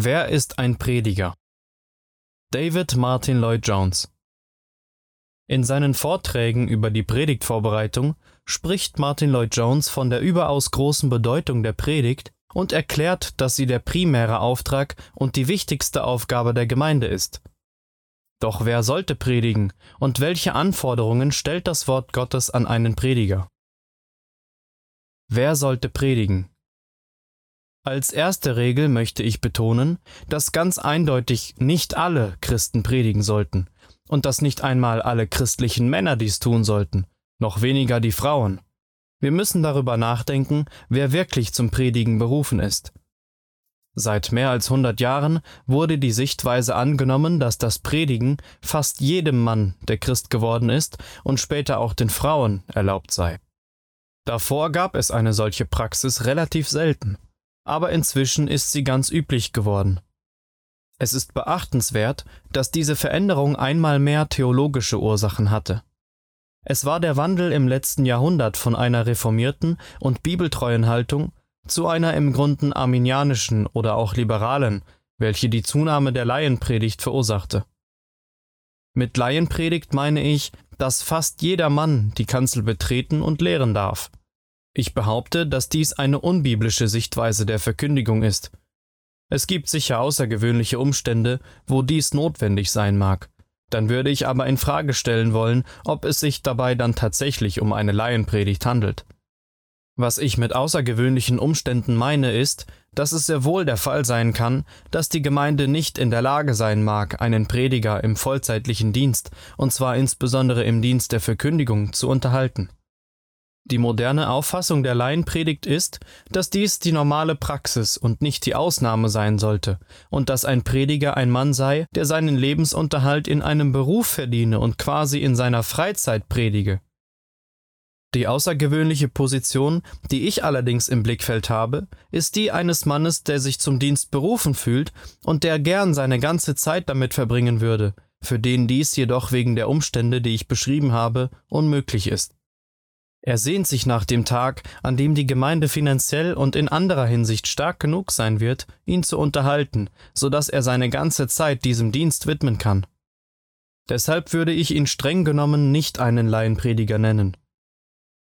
Wer ist ein Prediger? David Martin Lloyd Jones In seinen Vorträgen über die Predigtvorbereitung spricht Martin Lloyd Jones von der überaus großen Bedeutung der Predigt und erklärt, dass sie der primäre Auftrag und die wichtigste Aufgabe der Gemeinde ist. Doch wer sollte predigen und welche Anforderungen stellt das Wort Gottes an einen Prediger? Wer sollte predigen? Als erste Regel möchte ich betonen, dass ganz eindeutig nicht alle Christen predigen sollten und dass nicht einmal alle christlichen Männer dies tun sollten, noch weniger die Frauen. Wir müssen darüber nachdenken, wer wirklich zum Predigen berufen ist. Seit mehr als 100 Jahren wurde die Sichtweise angenommen, dass das Predigen fast jedem Mann, der Christ geworden ist, und später auch den Frauen erlaubt sei. Davor gab es eine solche Praxis relativ selten aber inzwischen ist sie ganz üblich geworden. Es ist beachtenswert, dass diese Veränderung einmal mehr theologische Ursachen hatte. Es war der Wandel im letzten Jahrhundert von einer reformierten und bibeltreuen Haltung zu einer im Grunden arminianischen oder auch liberalen, welche die Zunahme der Laienpredigt verursachte. Mit Laienpredigt meine ich, dass fast jeder Mann die Kanzel betreten und lehren darf. Ich behaupte, dass dies eine unbiblische Sichtweise der Verkündigung ist. Es gibt sicher außergewöhnliche Umstände, wo dies notwendig sein mag. Dann würde ich aber in Frage stellen wollen, ob es sich dabei dann tatsächlich um eine Laienpredigt handelt. Was ich mit außergewöhnlichen Umständen meine, ist, dass es sehr wohl der Fall sein kann, dass die Gemeinde nicht in der Lage sein mag, einen Prediger im vollzeitlichen Dienst, und zwar insbesondere im Dienst der Verkündigung, zu unterhalten. Die moderne Auffassung der Laienpredigt ist, dass dies die normale Praxis und nicht die Ausnahme sein sollte und dass ein Prediger ein Mann sei, der seinen Lebensunterhalt in einem Beruf verdiene und quasi in seiner Freizeit predige. Die außergewöhnliche Position, die ich allerdings im Blickfeld habe, ist die eines Mannes, der sich zum Dienst berufen fühlt und der gern seine ganze Zeit damit verbringen würde, für den dies jedoch wegen der Umstände, die ich beschrieben habe, unmöglich ist. Er sehnt sich nach dem Tag, an dem die Gemeinde finanziell und in anderer Hinsicht stark genug sein wird, ihn zu unterhalten, so dass er seine ganze Zeit diesem Dienst widmen kann. Deshalb würde ich ihn streng genommen nicht einen Laienprediger nennen.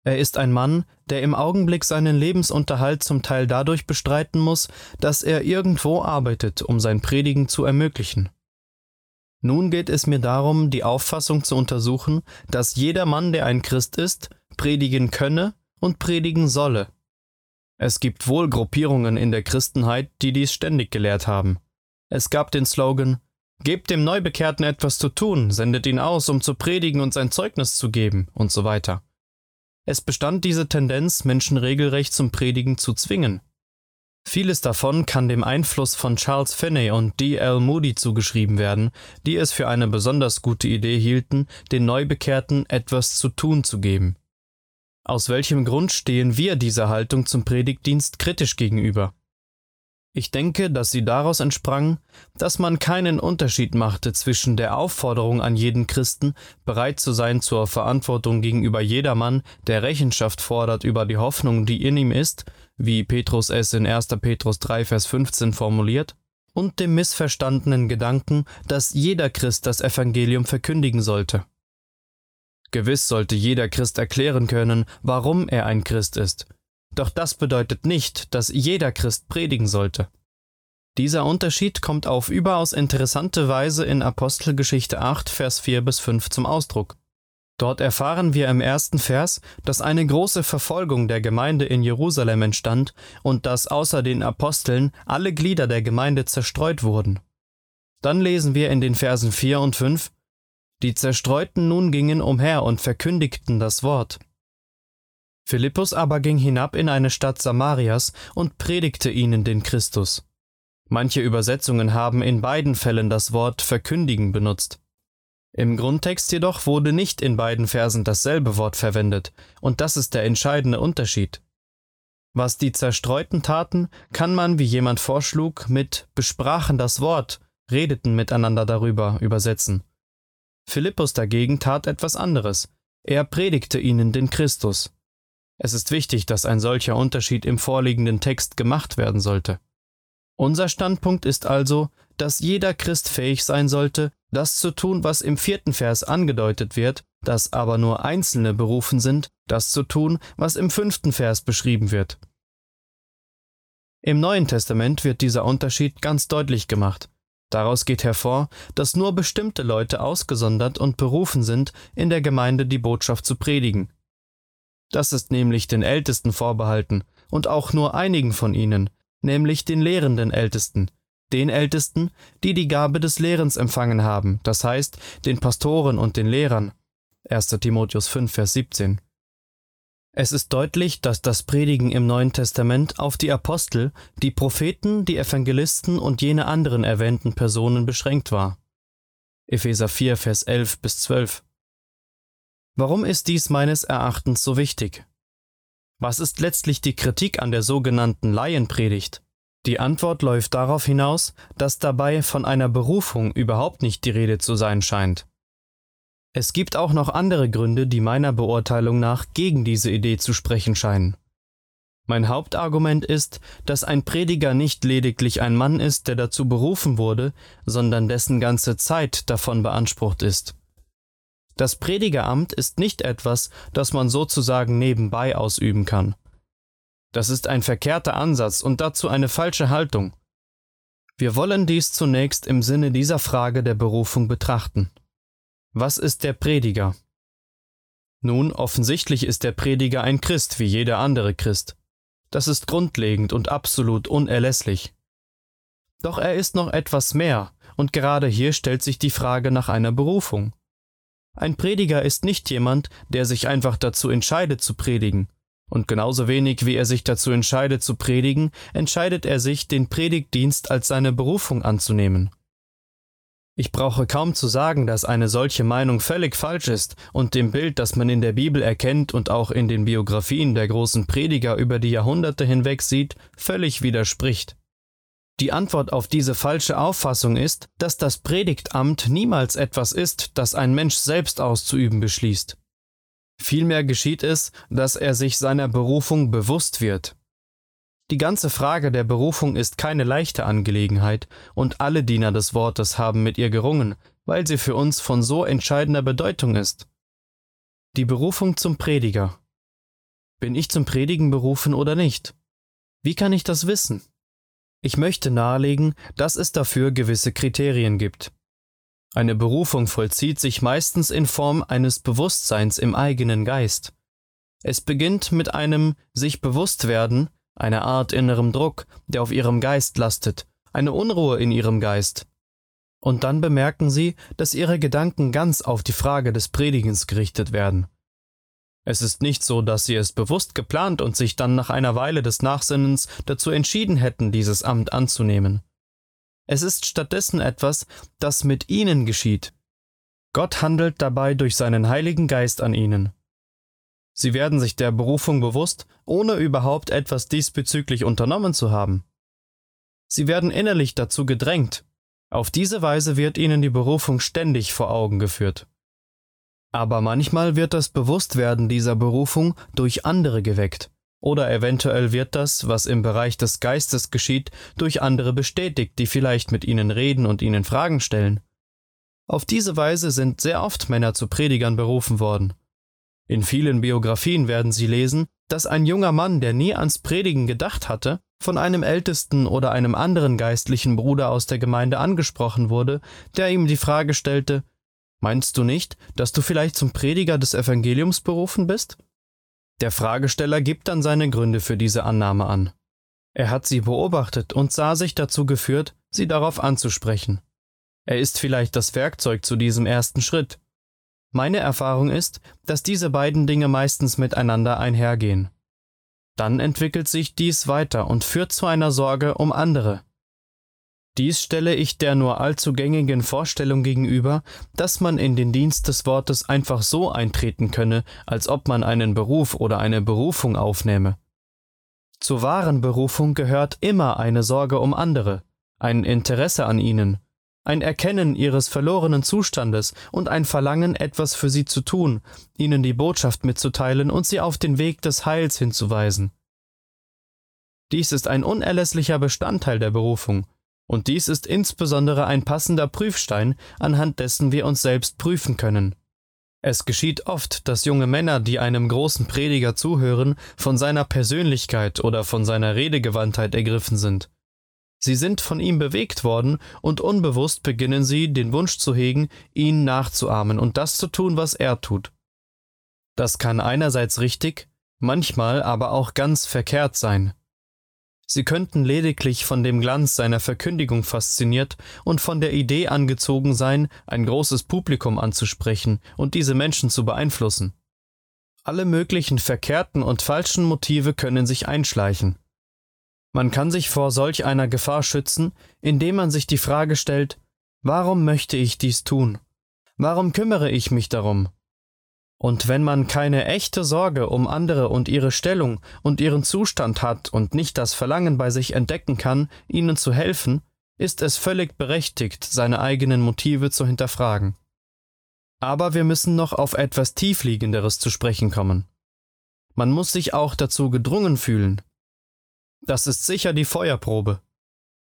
Er ist ein Mann, der im Augenblick seinen Lebensunterhalt zum Teil dadurch bestreiten muss, dass er irgendwo arbeitet, um sein Predigen zu ermöglichen. Nun geht es mir darum, die Auffassung zu untersuchen, dass jeder Mann, der ein Christ ist, predigen könne und predigen solle. Es gibt wohl Gruppierungen in der Christenheit, die dies ständig gelehrt haben. Es gab den Slogan Gebt dem Neubekehrten etwas zu tun, sendet ihn aus, um zu predigen und sein Zeugnis zu geben und so weiter. Es bestand diese Tendenz, Menschen regelrecht zum Predigen zu zwingen. Vieles davon kann dem Einfluss von Charles Finney und D. L. Moody zugeschrieben werden, die es für eine besonders gute Idee hielten, den Neubekehrten etwas zu tun zu geben. Aus welchem Grund stehen wir dieser Haltung zum Predigtdienst kritisch gegenüber? Ich denke, dass sie daraus entsprang, dass man keinen Unterschied machte zwischen der Aufforderung an jeden Christen, bereit zu sein zur Verantwortung gegenüber jedermann, der Rechenschaft fordert über die Hoffnung, die in ihm ist, wie Petrus es in 1. Petrus 3, Vers 15 formuliert, und dem missverstandenen Gedanken, dass jeder Christ das Evangelium verkündigen sollte. Gewiss sollte jeder Christ erklären können, warum er ein Christ ist. Doch das bedeutet nicht, dass jeder Christ predigen sollte. Dieser Unterschied kommt auf überaus interessante Weise in Apostelgeschichte 8, Vers 4 bis 5 zum Ausdruck. Dort erfahren wir im ersten Vers, dass eine große Verfolgung der Gemeinde in Jerusalem entstand und dass außer den Aposteln alle Glieder der Gemeinde zerstreut wurden. Dann lesen wir in den Versen 4 und 5, die Zerstreuten nun gingen umher und verkündigten das Wort. Philippus aber ging hinab in eine Stadt Samarias und predigte ihnen den Christus. Manche Übersetzungen haben in beiden Fällen das Wort verkündigen benutzt. Im Grundtext jedoch wurde nicht in beiden Versen dasselbe Wort verwendet, und das ist der entscheidende Unterschied. Was die Zerstreuten taten, kann man, wie jemand vorschlug, mit besprachen das Wort, redeten miteinander darüber übersetzen. Philippus dagegen tat etwas anderes. Er predigte ihnen den Christus. Es ist wichtig, dass ein solcher Unterschied im vorliegenden Text gemacht werden sollte. Unser Standpunkt ist also, dass jeder Christ fähig sein sollte, das zu tun, was im vierten Vers angedeutet wird, dass aber nur Einzelne berufen sind, das zu tun, was im fünften Vers beschrieben wird. Im Neuen Testament wird dieser Unterschied ganz deutlich gemacht. Daraus geht hervor, dass nur bestimmte Leute ausgesondert und berufen sind, in der Gemeinde die Botschaft zu predigen. Das ist nämlich den Ältesten vorbehalten und auch nur einigen von ihnen, nämlich den lehrenden Ältesten, den Ältesten, die die Gabe des Lehrens empfangen haben, das heißt den Pastoren und den Lehrern. 1. Timotheus 5, Vers 17. Es ist deutlich, dass das Predigen im Neuen Testament auf die Apostel, die Propheten, die Evangelisten und jene anderen erwähnten Personen beschränkt war. Epheser 4, Vers 11 bis 12. Warum ist dies meines Erachtens so wichtig? Was ist letztlich die Kritik an der sogenannten Laienpredigt? Die Antwort läuft darauf hinaus, dass dabei von einer Berufung überhaupt nicht die Rede zu sein scheint. Es gibt auch noch andere Gründe, die meiner Beurteilung nach gegen diese Idee zu sprechen scheinen. Mein Hauptargument ist, dass ein Prediger nicht lediglich ein Mann ist, der dazu berufen wurde, sondern dessen ganze Zeit davon beansprucht ist. Das Predigeramt ist nicht etwas, das man sozusagen nebenbei ausüben kann. Das ist ein verkehrter Ansatz und dazu eine falsche Haltung. Wir wollen dies zunächst im Sinne dieser Frage der Berufung betrachten. Was ist der Prediger? Nun, offensichtlich ist der Prediger ein Christ wie jeder andere Christ. Das ist grundlegend und absolut unerlässlich. Doch er ist noch etwas mehr, und gerade hier stellt sich die Frage nach einer Berufung. Ein Prediger ist nicht jemand, der sich einfach dazu entscheidet zu predigen. Und genauso wenig wie er sich dazu entscheidet zu predigen, entscheidet er sich, den Predigtdienst als seine Berufung anzunehmen. Ich brauche kaum zu sagen, dass eine solche Meinung völlig falsch ist und dem Bild, das man in der Bibel erkennt und auch in den Biografien der großen Prediger über die Jahrhunderte hinweg sieht, völlig widerspricht. Die Antwort auf diese falsche Auffassung ist, dass das Predigtamt niemals etwas ist, das ein Mensch selbst auszuüben beschließt. Vielmehr geschieht es, dass er sich seiner Berufung bewusst wird. Die ganze Frage der Berufung ist keine leichte Angelegenheit, und alle Diener des Wortes haben mit ihr gerungen, weil sie für uns von so entscheidender Bedeutung ist. Die Berufung zum Prediger. Bin ich zum Predigen berufen oder nicht? Wie kann ich das wissen? Ich möchte nahelegen, dass es dafür gewisse Kriterien gibt. Eine Berufung vollzieht sich meistens in Form eines Bewusstseins im eigenen Geist. Es beginnt mit einem sich bewusst werden, einer Art innerem Druck, der auf ihrem Geist lastet, eine Unruhe in ihrem Geist. Und dann bemerken sie, dass ihre Gedanken ganz auf die Frage des Predigens gerichtet werden. Es ist nicht so, dass sie es bewusst geplant und sich dann nach einer Weile des Nachsinnens dazu entschieden hätten, dieses Amt anzunehmen. Es ist stattdessen etwas, das mit ihnen geschieht. Gott handelt dabei durch seinen Heiligen Geist an ihnen. Sie werden sich der Berufung bewusst, ohne überhaupt etwas diesbezüglich unternommen zu haben. Sie werden innerlich dazu gedrängt. Auf diese Weise wird ihnen die Berufung ständig vor Augen geführt. Aber manchmal wird das Bewusstwerden dieser Berufung durch andere geweckt. Oder eventuell wird das, was im Bereich des Geistes geschieht, durch andere bestätigt, die vielleicht mit ihnen reden und ihnen Fragen stellen. Auf diese Weise sind sehr oft Männer zu Predigern berufen worden. In vielen Biografien werden Sie lesen, dass ein junger Mann, der nie ans Predigen gedacht hatte, von einem Ältesten oder einem anderen geistlichen Bruder aus der Gemeinde angesprochen wurde, der ihm die Frage stellte, Meinst du nicht, dass du vielleicht zum Prediger des Evangeliums berufen bist? Der Fragesteller gibt dann seine Gründe für diese Annahme an. Er hat sie beobachtet und sah sich dazu geführt, sie darauf anzusprechen. Er ist vielleicht das Werkzeug zu diesem ersten Schritt. Meine Erfahrung ist, dass diese beiden Dinge meistens miteinander einhergehen. Dann entwickelt sich dies weiter und führt zu einer Sorge um andere, dies stelle ich der nur allzu gängigen Vorstellung gegenüber, dass man in den Dienst des Wortes einfach so eintreten könne, als ob man einen Beruf oder eine Berufung aufnehme. Zur wahren Berufung gehört immer eine Sorge um andere, ein Interesse an ihnen, ein Erkennen ihres verlorenen Zustandes und ein Verlangen, etwas für sie zu tun, ihnen die Botschaft mitzuteilen und sie auf den Weg des Heils hinzuweisen. Dies ist ein unerlässlicher Bestandteil der Berufung, und dies ist insbesondere ein passender Prüfstein, anhand dessen wir uns selbst prüfen können. Es geschieht oft, dass junge Männer, die einem großen Prediger zuhören, von seiner Persönlichkeit oder von seiner Redegewandtheit ergriffen sind. Sie sind von ihm bewegt worden, und unbewusst beginnen sie, den Wunsch zu hegen, ihn nachzuahmen und das zu tun, was er tut. Das kann einerseits richtig, manchmal aber auch ganz verkehrt sein. Sie könnten lediglich von dem Glanz seiner Verkündigung fasziniert und von der Idee angezogen sein, ein großes Publikum anzusprechen und diese Menschen zu beeinflussen. Alle möglichen verkehrten und falschen Motive können sich einschleichen. Man kann sich vor solch einer Gefahr schützen, indem man sich die Frage stellt, warum möchte ich dies tun? Warum kümmere ich mich darum? Und wenn man keine echte Sorge um andere und ihre Stellung und ihren Zustand hat und nicht das Verlangen bei sich entdecken kann, ihnen zu helfen, ist es völlig berechtigt, seine eigenen Motive zu hinterfragen. Aber wir müssen noch auf etwas Tiefliegenderes zu sprechen kommen. Man muss sich auch dazu gedrungen fühlen. Das ist sicher die Feuerprobe.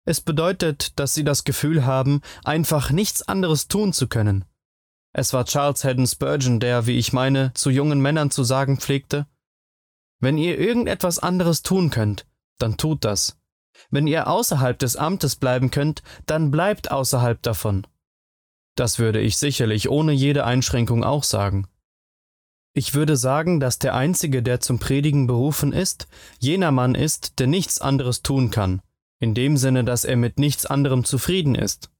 Es bedeutet, dass sie das Gefühl haben, einfach nichts anderes tun zu können, es war Charles Haddon Spurgeon, der, wie ich meine, zu jungen Männern zu sagen pflegte, wenn ihr irgendetwas anderes tun könnt, dann tut das. Wenn ihr außerhalb des Amtes bleiben könnt, dann bleibt außerhalb davon. Das würde ich sicherlich ohne jede Einschränkung auch sagen. Ich würde sagen, dass der Einzige, der zum Predigen berufen ist, jener Mann ist, der nichts anderes tun kann, in dem Sinne, dass er mit nichts anderem zufrieden ist.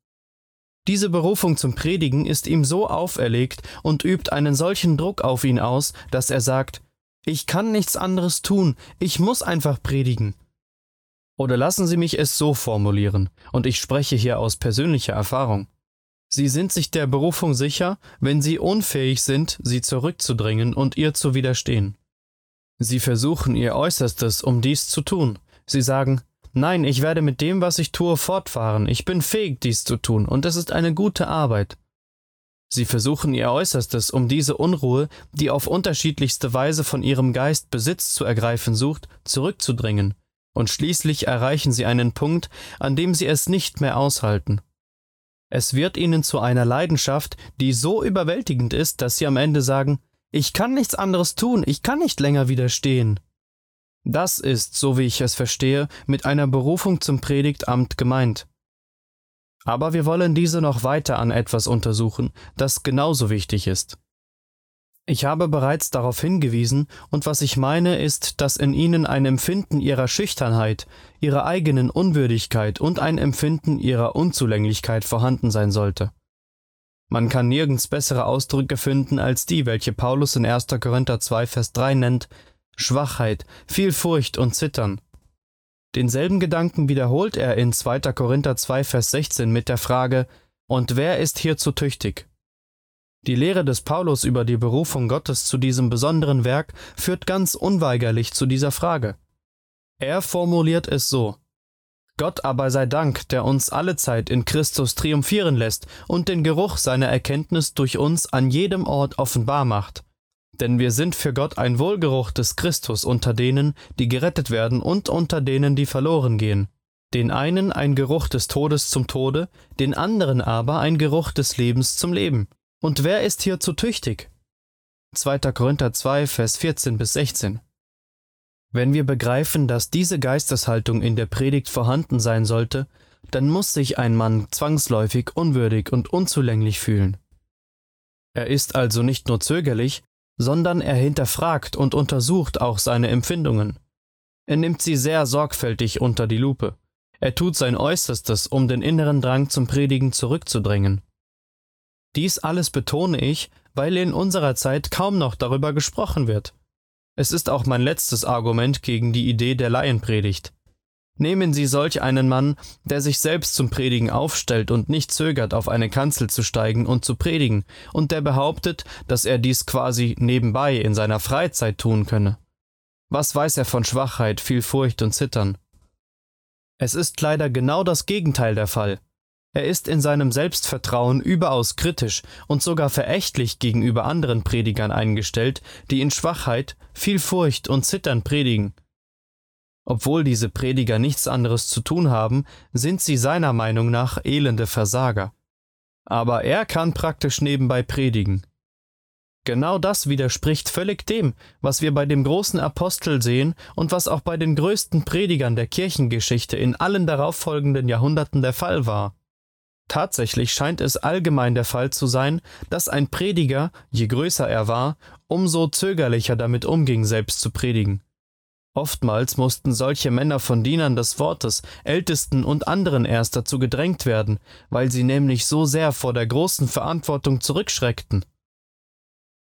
Diese Berufung zum Predigen ist ihm so auferlegt und übt einen solchen Druck auf ihn aus, dass er sagt, ich kann nichts anderes tun, ich muss einfach predigen. Oder lassen Sie mich es so formulieren, und ich spreche hier aus persönlicher Erfahrung. Sie sind sich der Berufung sicher, wenn Sie unfähig sind, sie zurückzudrängen und ihr zu widerstehen. Sie versuchen ihr Äußerstes, um dies zu tun. Sie sagen, Nein, ich werde mit dem, was ich tue, fortfahren. Ich bin fähig, dies zu tun, und es ist eine gute Arbeit. Sie versuchen ihr Äußerstes, um diese Unruhe, die auf unterschiedlichste Weise von ihrem Geist Besitz zu ergreifen sucht, zurückzudrängen, und schließlich erreichen sie einen Punkt, an dem sie es nicht mehr aushalten. Es wird ihnen zu einer Leidenschaft, die so überwältigend ist, dass sie am Ende sagen, ich kann nichts anderes tun, ich kann nicht länger widerstehen. Das ist, so wie ich es verstehe, mit einer Berufung zum Predigtamt gemeint. Aber wir wollen diese noch weiter an etwas untersuchen, das genauso wichtig ist. Ich habe bereits darauf hingewiesen, und was ich meine, ist, dass in ihnen ein Empfinden ihrer Schüchternheit, ihrer eigenen Unwürdigkeit und ein Empfinden ihrer Unzulänglichkeit vorhanden sein sollte. Man kann nirgends bessere Ausdrücke finden als die, welche Paulus in 1. Korinther 2, Vers 3 nennt, Schwachheit, viel Furcht und Zittern. Denselben Gedanken wiederholt er in 2. Korinther 2, Vers 16 mit der Frage, Und wer ist hierzu tüchtig? Die Lehre des Paulus über die Berufung Gottes zu diesem besonderen Werk führt ganz unweigerlich zu dieser Frage. Er formuliert es so Gott aber sei Dank, der uns allezeit in Christus triumphieren lässt und den Geruch seiner Erkenntnis durch uns an jedem Ort offenbar macht, denn wir sind für Gott ein Wohlgeruch des Christus unter denen, die gerettet werden und unter denen, die verloren gehen. Den einen ein Geruch des Todes zum Tode, den anderen aber ein Geruch des Lebens zum Leben. Und wer ist hierzu tüchtig? 2. Korinther 2, Vers 14 bis 16. Wenn wir begreifen, dass diese Geisteshaltung in der Predigt vorhanden sein sollte, dann muss sich ein Mann zwangsläufig unwürdig und unzulänglich fühlen. Er ist also nicht nur zögerlich, sondern er hinterfragt und untersucht auch seine Empfindungen. Er nimmt sie sehr sorgfältig unter die Lupe. Er tut sein Äußerstes, um den inneren Drang zum Predigen zurückzudrängen. Dies alles betone ich, weil in unserer Zeit kaum noch darüber gesprochen wird. Es ist auch mein letztes Argument gegen die Idee der Laienpredigt. Nehmen Sie solch einen Mann, der sich selbst zum Predigen aufstellt und nicht zögert, auf eine Kanzel zu steigen und zu predigen, und der behauptet, dass er dies quasi nebenbei in seiner Freizeit tun könne. Was weiß er von Schwachheit, viel Furcht und Zittern? Es ist leider genau das Gegenteil der Fall. Er ist in seinem Selbstvertrauen überaus kritisch und sogar verächtlich gegenüber anderen Predigern eingestellt, die in Schwachheit, viel Furcht und Zittern predigen. Obwohl diese Prediger nichts anderes zu tun haben, sind sie seiner Meinung nach elende Versager. Aber er kann praktisch nebenbei predigen. Genau das widerspricht völlig dem, was wir bei dem großen Apostel sehen und was auch bei den größten Predigern der Kirchengeschichte in allen darauffolgenden Jahrhunderten der Fall war. Tatsächlich scheint es allgemein der Fall zu sein, dass ein Prediger, je größer er war, umso zögerlicher damit umging, selbst zu predigen. Oftmals mussten solche Männer von Dienern des Wortes, Ältesten und anderen erst dazu gedrängt werden, weil sie nämlich so sehr vor der großen Verantwortung zurückschreckten.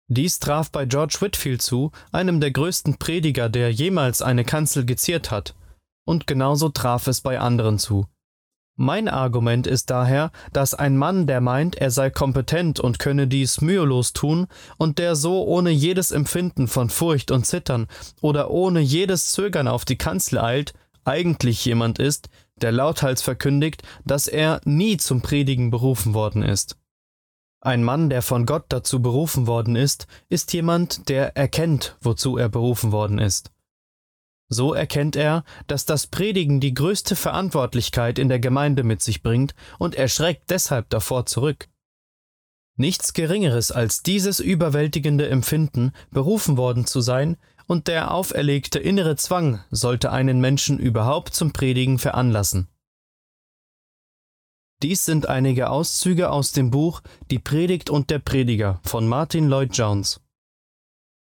Dies traf bei George Whitfield zu, einem der größten Prediger, der jemals eine Kanzel geziert hat, und genauso traf es bei anderen zu. Mein Argument ist daher, dass ein Mann, der meint, er sei kompetent und könne dies mühelos tun, und der so ohne jedes Empfinden von Furcht und Zittern oder ohne jedes Zögern auf die Kanzel eilt, eigentlich jemand ist, der lauthals verkündigt, dass er nie zum Predigen berufen worden ist. Ein Mann, der von Gott dazu berufen worden ist, ist jemand, der erkennt, wozu er berufen worden ist. So erkennt er, dass das Predigen die größte Verantwortlichkeit in der Gemeinde mit sich bringt und er schreckt deshalb davor zurück. Nichts Geringeres als dieses überwältigende Empfinden, berufen worden zu sein, und der auferlegte innere Zwang sollte einen Menschen überhaupt zum Predigen veranlassen. Dies sind einige Auszüge aus dem Buch Die Predigt und der Prediger von Martin Lloyd Jones.